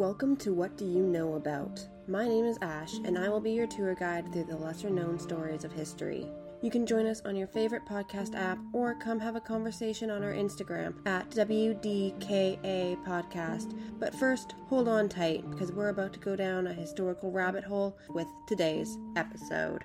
Welcome to What Do You Know About? My name is Ash, and I will be your tour guide through the lesser known stories of history. You can join us on your favorite podcast app or come have a conversation on our Instagram at WDYKA Podcast. But first, hold on tight because we're about to go down a historical rabbit hole with today's episode.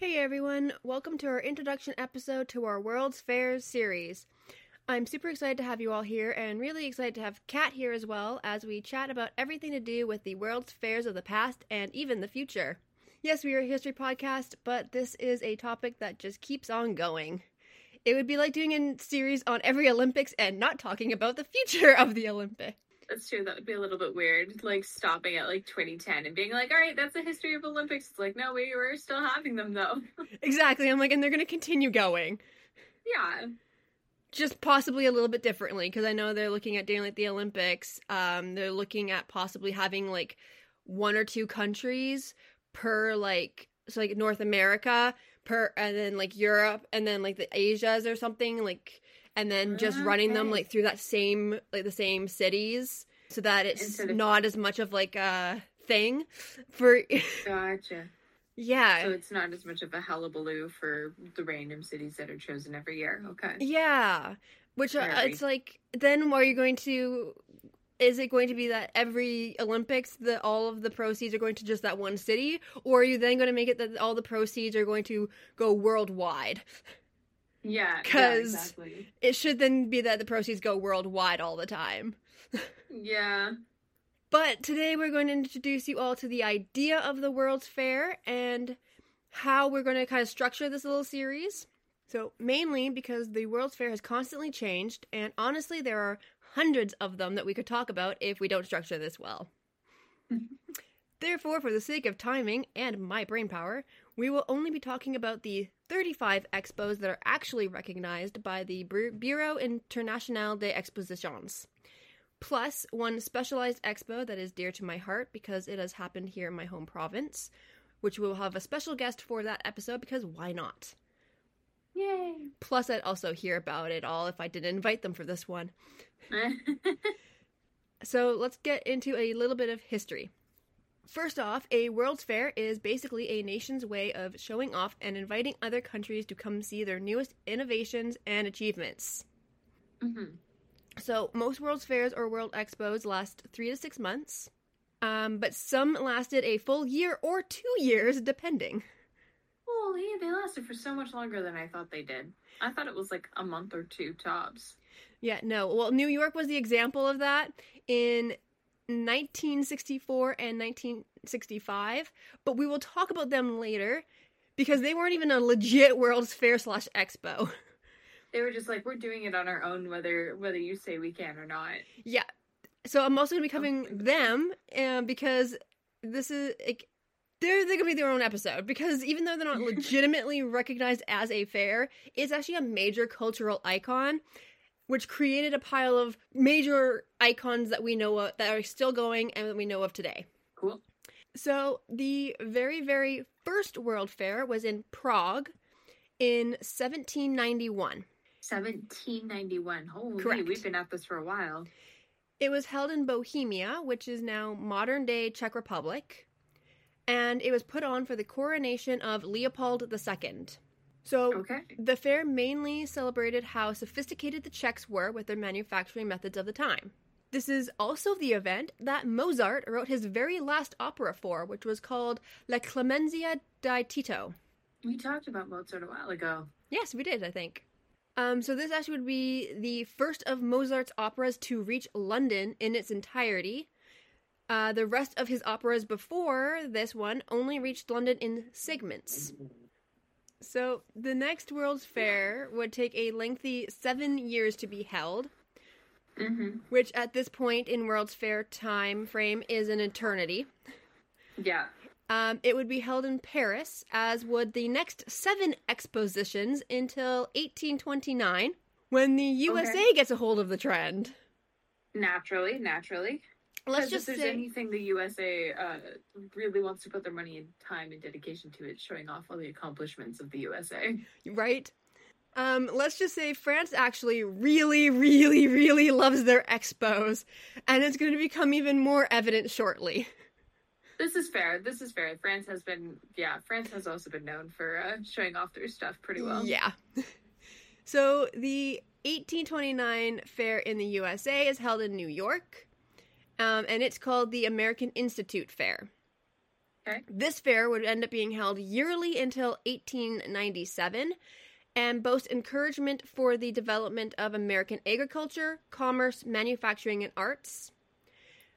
Hey everyone, welcome to our introduction episode to our World's Fairs series. I'm super excited to have you all here and really excited to have Kat here as well as we chat about everything to do with the World's Fairs of the past and even the future. Yes, we are a history podcast, but this is a topic that just keeps on going. It would be like doing a series on every Olympics and not talking about the future of the Olympics. That's true. That would be a little bit weird, like stopping at like 2010 and being like, "All right, that's the history of Olympics." It's like, no, we were still having them though. Exactly. I'm like, and they're going to continue going. yeah, just possibly a little bit differently because I know they're looking at doing like the Olympics. Um, they're looking at possibly having like one or two countries per like so like North America per and then like Europe and then like the Asias or something like and then just running them like through that same like the same cities so that it's not as much of like a thing for gotcha. yeah So it's not as much of a hullabaloo for the random cities that are chosen every year. Okay. Yeah, which uh, it's like then are you going to? Is it going to be that every Olympics, that all of the proceeds are going to just that one city, or are you then going to make it that all the proceeds are going to go worldwide? Yeah. yeah, 'Cause- exactly. It should then be that the proceeds go worldwide all the time. Yeah. But today we're going to introduce you all to the idea of the World's Fair and how we're going to kind of structure this little series. So, mainly because the World's Fair has constantly changed, and honestly, there are hundreds of them that we could talk about if we don't structure this well. Therefore, for the sake of timing and my brain power, we will only be talking about the 35 expos that are actually recognized by the Bureau International des Expositions plus one specialized expo that is dear to my heart because it has happened here in my home province, which we will have a special guest for that episode because why not? Yay. Plus, I'd also hear about it all if I didn't invite them for this one. So let's get into a little bit of history. First off, a World's Fair is basically a nation's way of showing off and inviting other countries to come see their newest innovations and achievements. Mhm. So most World's Fairs or World Expos last three to six months, um, but some lasted a full year or two years, depending. Holy, they lasted for so much longer than I thought they did. I thought it was like a month or two tops. Yeah, no. Well, New York was the example of that in 1964 and 1965, but we will talk about them later because they weren't even a legit World's Fair slash Expo. They were just like, we're doing it on our own, whether whether you say we can or not. Yeah. So I'm also going to be covering Okay. them uh, because this is like they're, they're gonna be their own episode because even though they're not legitimately recognized as a fair, it's actually a major cultural icon, which created a pile of major icons that we know of that are still going and that we know of today. Cool. So the very, very first World Fair was in Prague in 1791. 1791. Holy, Correct. we've been at this for a while. It was held in Bohemia, which is now modern day Czech Republic, and it was put on for the coronation of Leopold II. So Okay. the fair mainly celebrated how sophisticated the Czechs were with their manufacturing methods of the time. This is also the event that Mozart wrote his very last opera for, which was called La Clemenzia di Tito. We talked about Mozart a while ago. Yes, we did, I think. Um, so this actually would be the first of Mozart's operas to reach London in its entirety. Uh, the rest of his operas before this one only reached London in segments. So the next World's Fair would take a lengthy seven years to be held, Mm-hmm. which at this point in World's Fair time frame is an eternity. Yeah. Um, it would be held in Paris, as would the next seven expositions until 1829, when the USA Okay. gets a hold of the trend. Naturally, naturally. Let's just if there's say, anything the USA uh, really wants to put their money and time and dedication to, it's showing off all the accomplishments of the USA. right? Um, let's just say France actually really, really, really loves their expos, and it's going to become even more evident shortly. This is fair. This is fair. France has been, yeah, France has also been known for uh, showing off their stuff pretty well. Yeah. so the 1829 fair in the USA is held in New York, um, and it's called the American Institute Fair. Okay. This fair would end up being held yearly until 1897 and boasts encouragement for the development of American agriculture, commerce, manufacturing, and arts.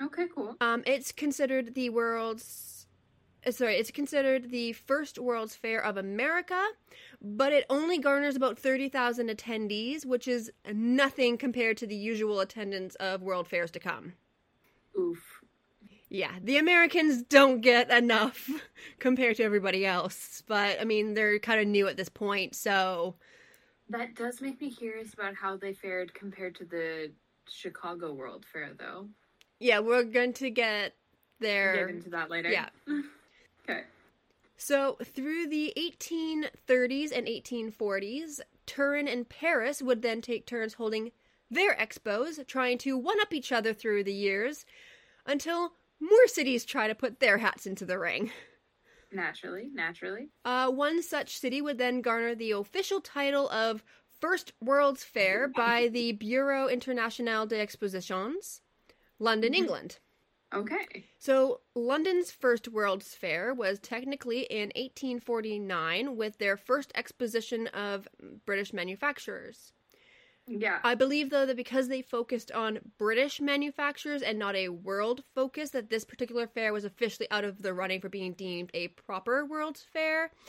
Okay, cool. Um, it's considered the world's uh, sorry, it's considered the first World's Fair of America, but it only garners about 30,000 attendees, which is nothing compared to the usual attendance of World Fairs to come. Oof. Yeah, the Americans don't get enough compared to everybody else, but I mean, they're kind of new at this point, so That does make me curious about how they fared compared to the Chicago World Fair, though. yeah, we're going to get there. Get into that later. Yeah. okay. So, through the 1830s and 1840s, Turin and Paris would then take turns holding their expos, trying to one up each other through the years, until more cities try to put their hats into the ring. Naturally, naturally. Uh, one such city would then garner the official title of First World's Fair by the Bureau International des Expositions, London, England. Okay. So, London's first World's Fair was technically in 1849 with their first exposition of British manufacturers. Yeah. I believe, though, that because they focused on British manufacturers and not a world focus, that this particular fair was officially out of the running for being deemed a proper World's Fair.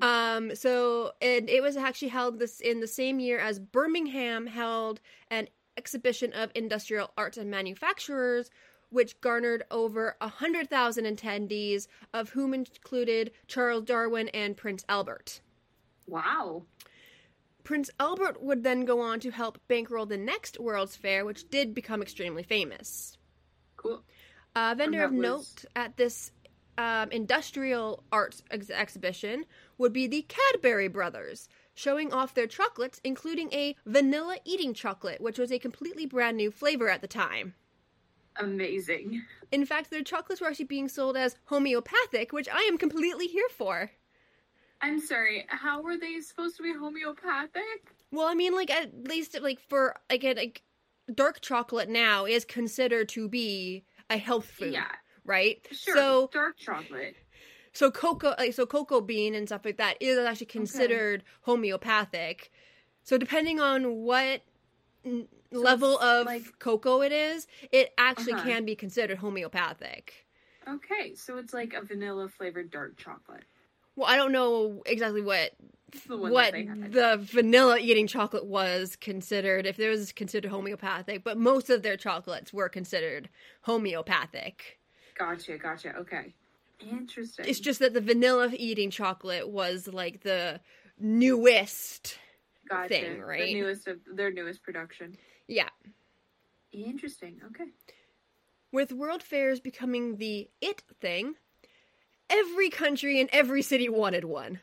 Um, so and it was actually held this in the same year as Birmingham held an exhibition of industrial arts and manufacturers, which garnered over a hundred thousand attendees, of whom included Charles Darwin and Prince Albert. wow. Prince Albert would then go on to help bankroll the next World's Fair, which did become extremely famous. Cool. A vendor of was- note at this um, industrial arts ex- exhibition would be the Cadbury Brothers, showing off their chocolates, including a vanilla eating chocolate, which was a completely brand new flavor at the time. Amazing. In fact, their chocolates were actually being sold as homeopathic, which I am completely here for. I'm sorry. How were they supposed to be homeopathic? Well, I mean, like at least like for like like dark chocolate now is considered to be a health food, Yeah. right? Sure. So dark chocolate. so cocoa like so cocoa bean and stuff like that is actually considered homeopathic. So depending on what n- level of like- cocoa it is, it actually Uh-huh. can be considered homeopathic. Okay, so it's like a vanilla flavored dark chocolate. Well, I don't know exactly what The what that they had. the vanilla eating chocolate was considered if there was considered homeopathic, but most of their chocolates were considered homeopathic. Gotcha, gotcha. Okay. Interesting. It's just that the vanilla eating chocolate was like the newest. gotcha. thing, right? The newest of their newest production. Yeah. Interesting. Okay. With World Fairs becoming the it thing, every country and every city wanted one.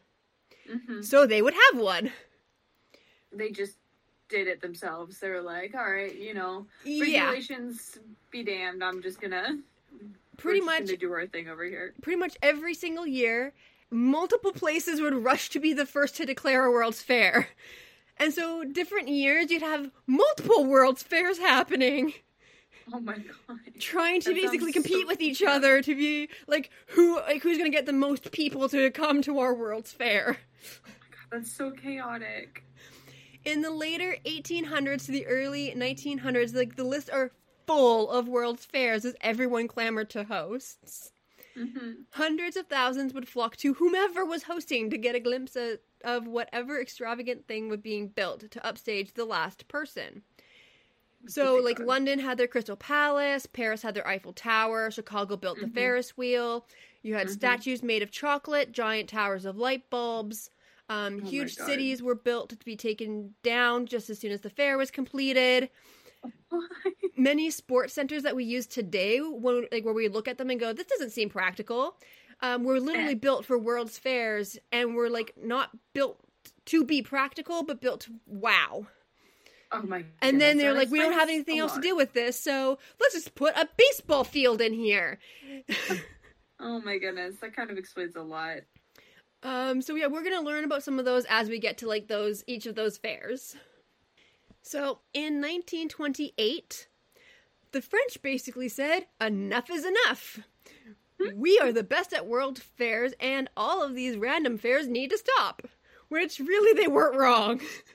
hmm So they would have one. They just did it themselves. They were like, all right, you know, Yeah. regulations be damned. I'm just gonna Pretty just much gonna do our thing over here. pretty much every single year, multiple places would rush to be the first to declare a World's Fair. And so, different years, you'd have multiple World's Fairs happening, Oh my god. trying to That basically compete so with each cool. other to be like who like who's going to get the most people to come to our World's Fair. Oh my god, That's so chaotic. In the later 1800s to the early 1900s, like the lists are full of World's Fairs as everyone clamored to host. hmm Hundreds of thousands would flock to whomever was hosting to get a glimpse of, of whatever extravagant thing was being built to upstage the last person. So, like. London had their Crystal Palace, Paris had their Eiffel Tower, Chicago built the Mhm. Ferris wheel. You had Mhm. statues made of chocolate, giant towers of light bulbs. Um, Oh huge cities were built to be taken down just as soon as the fair was completed many sports centers that we use today when like where we look at them and go this doesn't seem practical um, were literally Eh. built for world's fairs and were like not built to be practical but built to wow oh my. and then they're that like we don't have anything else to do with this so let's just put a baseball field in here Oh my goodness, that kind of explains a lot. Um, so yeah, we're gonna learn about some of those as we get to like those each of those fairs. So in 1928, the French basically said, "Enough is enough. We are the best at world fairs, and all of these random fairs need to stop." Which really they weren't wrong.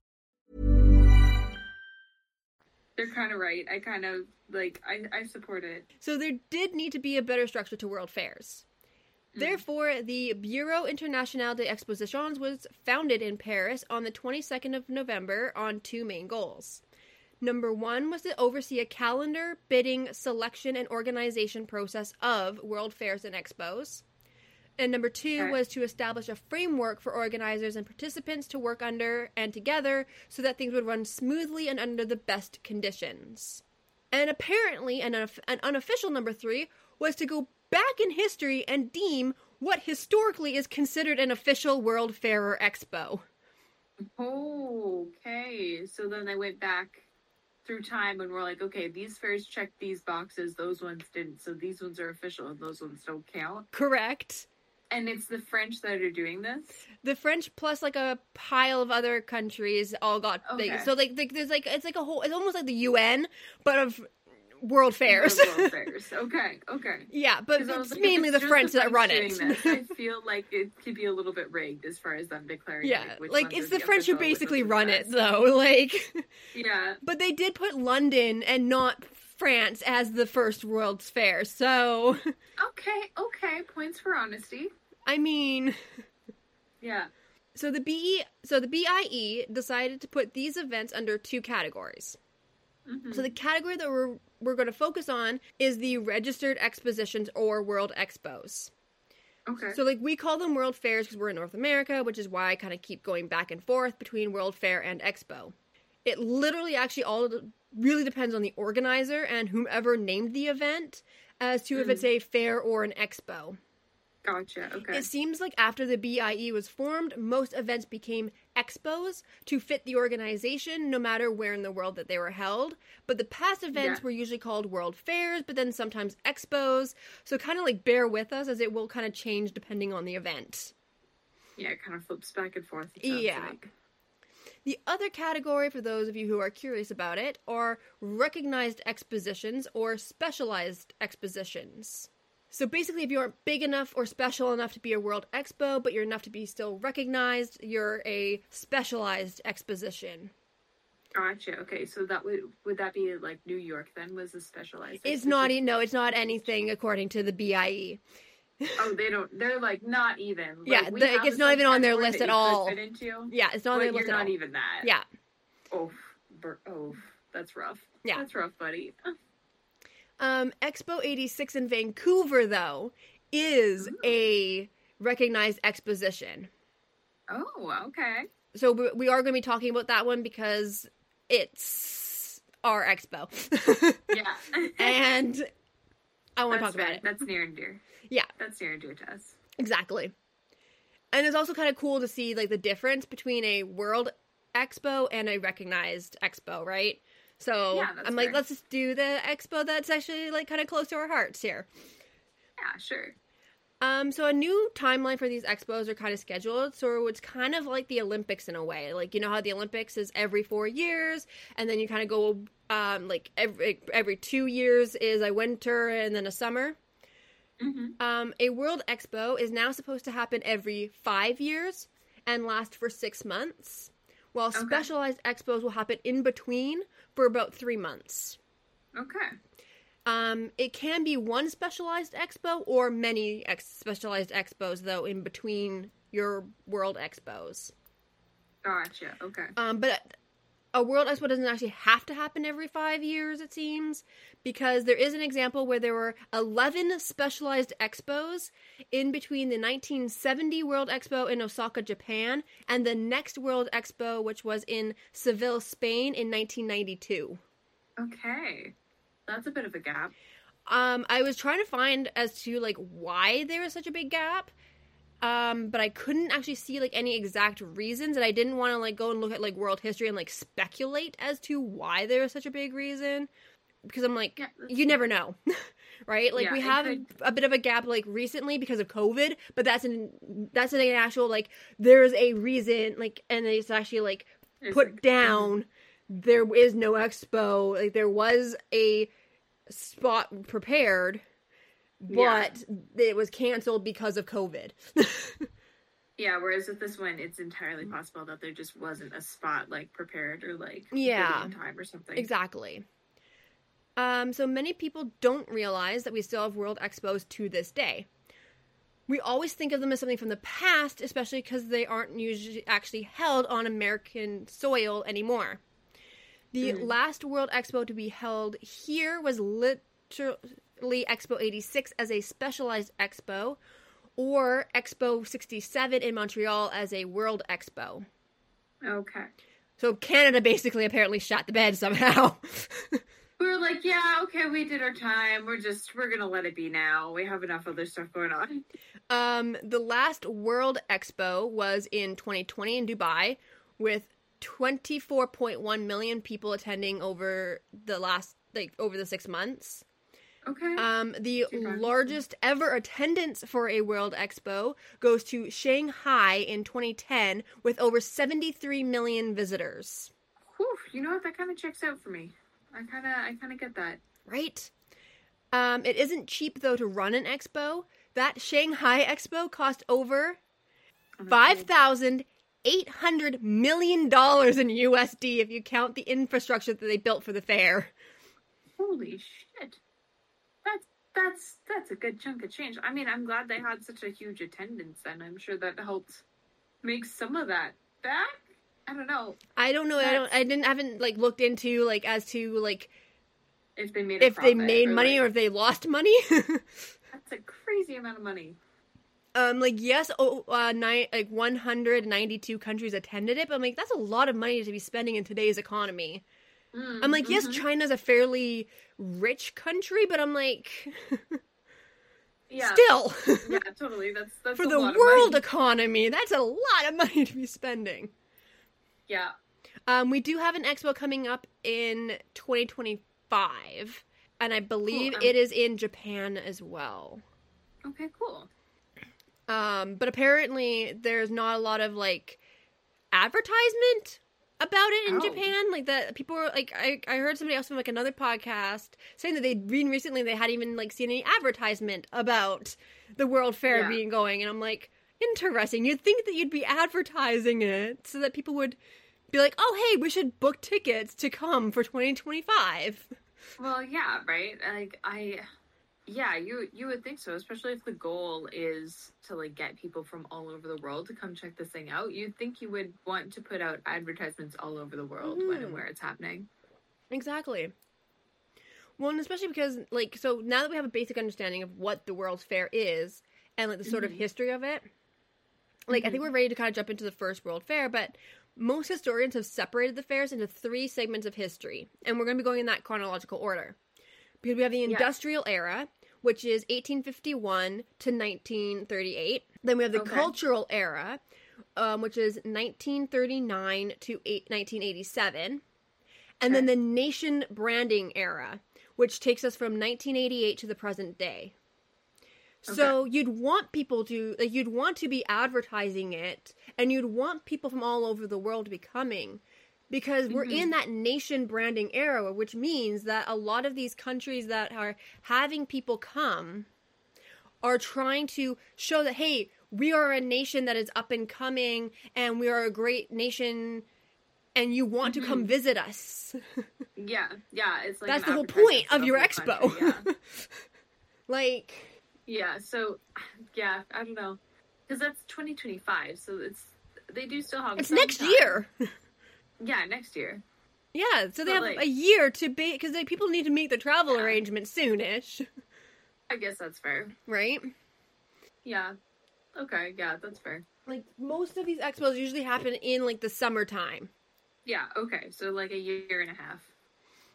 They're kind of right. I kind of like. I I support it. So there did need to be a better structure to world fairs. Mm. Therefore, the Bureau International des Expositions was founded in Paris on the 22nd of November on two main goals. Number one was to oversee a calendar, bidding, selection, and organization process of world fairs and expos. And number two Okay. was to establish a framework for organizers and participants to work under and together so that things would run smoothly and under the best conditions. And apparently, an, unof- an unofficial number three was to go back in history and deem what historically is considered an official World Fair or Expo. Okay. So then they went back through time and we're like, okay, these fairs checked these boxes, those ones didn't. So these ones are official and those ones don't count. Correct. And it's the French that are doing this. The French plus like a pile of other countries all got Okay. so like, like there's like it's like a whole it's almost like the UN but of world fairs. World fairs. Okay. Okay. yeah, but it's like, mainly it's the just French that run it. this, I feel like it could be a little bit rigged as far as them declaring. yeah, like, like it's are the French who basically run it though. Like Yeah. But they did put London and not France as the first World's Fair. So, Okay. Okay. Points for honesty. I mean, Yeah. so the BE, so the BIE decided to put these events under two categories. Mm-hmm. So the category that we're we're going to focus on is the registered expositions or world expos. Okay. So like we call them world fairs because we're in North America, which is why I kind of keep going back and forth between world fair and expo. It literally actually all really depends on the organizer and whomever named the event as to if mm. it's a fair or an expo. Gotcha. Okay. It seems like after the BIE was formed, most events became expos to fit the organization no matter where in the world that they were held. But the past events Yeah. were usually called world fairs, but then sometimes expos. So kind of like bear with us as it will kind of change depending on the event. yeah, it kind of flips back and forth. Yeah. like. The other category, for those of you who are curious about it, are recognized expositions or specialized expositions. So basically, if you aren't big enough or special enough to be a World Expo, but you're enough to be still recognized, you're a specialized exposition. Gotcha. Okay, so that would would that be like New York then was a specialized? It's not, no, it's not anything according to the BIE. Oh, they don't. They're like not even. Like, Yeah, the- it's not even on their list at all. Into. Yeah, it's not on their list you're not even that. Yeah, Oh, oh, that's rough. Yeah. that's rough, buddy. Um, Expo 86 in Vancouver, though, is a recognized exposition. Oh, okay. So we- we are going to be talking about that one because it's our expo. Yeah, and I want to talk about it. That's near and dear. Yeah, That's near and dear to us. exactly. And it's also kind of cool to see like the difference between a world expo and a recognized expo, right? So Yeah, I'm like, let's just do the expo that's actually like kind of close to our hearts here. Yeah, sure. Um, so a new timeline for these expos are kind of scheduled. So it's kind of like the Olympics in a way. Like you know how the Olympics is every four years, and then you kind of go um like every every two years is a winter and then a summer. Um, a World Expo is now supposed to happen every five years and last for six months, while specialized expos will happen in between for about three months. Okay. Um, it can be one specialized expo or many ex- specialized expos, though, in between your world expos. Gotcha. Okay. Um, but a world expo doesn't actually have to happen every five years, it seems, because there is an example where there were 11 specialized expos in between the 1970 World Expo in Osaka, Japan, and the next World Expo, which was in Seville, Spain in 1992. Okay. That's a bit of a gap. Um, I was trying to find as to like why there was such a big gap, um, but I couldn't actually see like any exact reasons, and I didn't want to like go and look at like world history and like speculate as to why there was such a big reason, because I'm like, Yeah, you never know, right? Like Yeah, we have could- a bit of a gap like recently because of COVID, but that's an that's an actual like there's a reason like, and it's actually like put like- down. There is no expo. Like there was a spot prepared, Yeah. but it was canceled because of COVID. Yeah, whereas with this one, it's entirely possible that there just wasn't a spot like prepared or like Yeah. time or something. exactly. Um, so many people don't realize that we still have World Expos to this day. we always think of them as something from the past, especially because they aren't usually actually held on American soil anymore. The last World Expo to be held here was literally Expo 86 as a specialized expo, or Expo 67 in Montreal as a World Expo. Okay. So Canada basically apparently shot the bed somehow. We were like, yeah, okay, we did our time. We're just, we're gonna let it be now. We have enough other stuff going on. Um, the last World Expo was in 2020 in Dubai, with 24.1 million people attending over the last like over the six months. Okay. Um, the largest ever attendance for a World Expo goes to Shanghai in 2010 with over 73 million visitors. Whew, you know what? That kind of checks out for me. I kind of, I kind of get that. Right? Um, it isn't cheap though to run an expo. That Shanghai Expo cost over five thousand eight hundred million dollars in USD if you count the infrastructure that they built for the fair. Holy. That's that's that's a good chunk of change. I mean, I'm glad they had such a huge attendance and I'm sure that helped make some of that back. I don't know I don't know. I don't. I didn't haven't like looked into like as to like if they made a if they made money like- or if they lost money. that's a crazy amount of money. um, like yes, oh, uh, nine like one hundred ninety two countries attended it, but I'm like that's a lot of money to be spending in today's economy. Mm, I'm like, yes, mhm. China's a fairly rich country, but I'm like, yeah, still, yeah, totally. That's that's for a the lot of world economy, that's a lot of money to be spending. Yeah. Um, we do have an expo coming up in 2025, and I believe um, it is in Japan as well. Okay. Cool. Um, but apparently, there's not a lot of like advertisement about it in Oh. Japan. Like that, people were like, I, I heard somebody else from like another podcast saying that they'd read recently they hadn't even like seen any advertisement about the World Fair Yeah. being going, and I'm like, interesting. You'd think that you'd be advertising it so that people would be like, oh hey, we should book tickets to come for 2025. Well, yeah, right. Like I, yeah, you you would think so, especially if the goal is to like get people from all over the world to come check this thing out. You'd think you would want to put out advertisements all over the world when Mhm. and where it's happening. Exactly. Well, and especially because, like, so now that we have a basic understanding of what the World's Fair is and, like, the sort of history of it, like, I think we're ready to kind of jump into the first World Fair, but most historians have separated the fairs into three segments of history, and we're going to be going in that chronological order. Because we have the industrial era, which is 1851 to 1938. Then we have the Okay. cultural era, um, which is 1939 to eight, 1987. And then the nation branding era, which takes us from 1988 to the present day. So you'd want people to like you'd want to be advertising it and you'd want people from all over the world to be coming because we're mm-hmm. in that nation branding era which means that a lot of these countries that are having people come are trying to show that hey we are a nation that is up and coming and we are a great nation and you want to mm-hmm. come visit us Yeah, yeah, it's like that's the whole point of your expo country, like yeah. yeah, so yeah, I don't know, because that's 2025, so it's they do still have. it's next time. year Yeah, next year. Yeah, so they But, have like- a year to be because people need to make the travel arrangements soonish, I guess that's fair. right? Yeah. Okay. Yeah, that's fair. Like most of these expos usually happen in like the summertime. Yeah. Okay. So like a year and a half.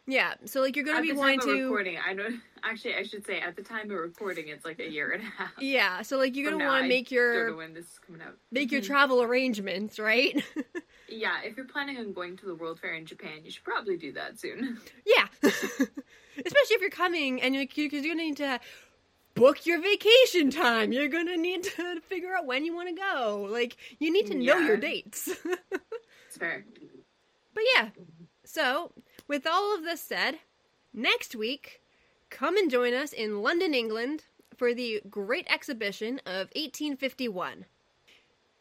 Yeah, so like you're gonna at be the wanting time of to. recording, I know. Actually, I should say at the time of recording, it's like a year and a half. Yeah, so like you're gonna want to make Don't your when this is coming out. make your Mhm. travel arrangements, right? Yeah, if you're planning on going to the World Fair in Japan, you should probably do that soon. yeah, especially if you're coming and you're because you're gonna need to book your vacation time. You're gonna need to figure out when you want to go. Like you need to know your dates. It's fair. But yeah, so with all of this said, next week, come and join us in London, England for the Great Exhibition of 1851.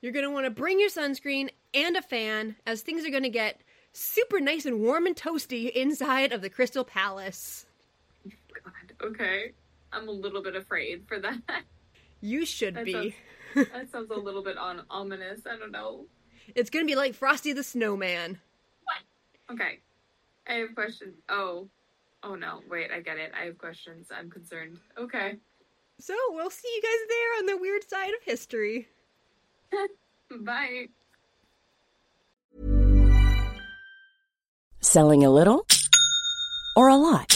You're going to want to bring your sunscreen and a fan as things are going to get super nice and warm and toasty inside of the Crystal Palace. God. Okay. I'm a little bit afraid for that. You should That be. sounds- that sounds a little bit on ominous. I don't know. It's gonna be like Frosty the Snowman. What? Okay. I have questions. Oh. Oh no. Wait, I get it. I have questions. I'm concerned. Okay. So we'll see you guys there on the weird side of history. Bye. Selling a little or a lot?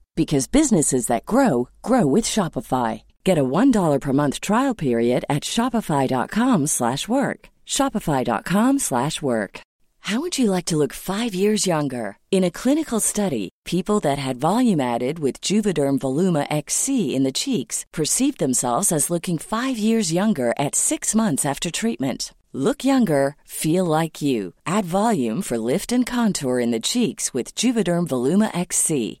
because businesses that grow grow with Shopify. Get a $1 per month trial period at shopify.com/work. slash work. shopify.com/work. slash work. How would you like to look 5 years younger? In a clinical study, people that had volume added with Juvederm Voluma XC in the cheeks perceived themselves as looking 5 years younger at 6 months after treatment. Look younger, feel like you. Add volume for lift and contour in the cheeks with Juvederm Voluma XC.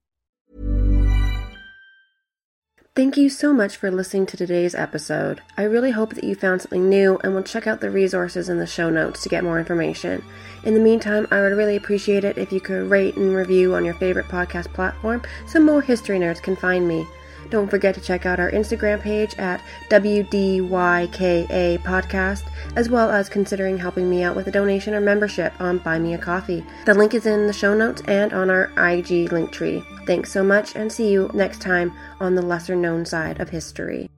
Thank you so much for listening to today's episode. I really hope that you found something new and will check out the resources in the show notes to get more information. In the meantime, I would really appreciate it if you could rate and review on your favorite podcast platform so more history nerds can find me. Don't forget to check out our Instagram page at WDYKA Podcast, as well as considering helping me out with a donation or membership on Buy Me a Coffee. The link is in the show notes and on our IG link tree. Thanks so much, and see you next time on the lesser known side of history.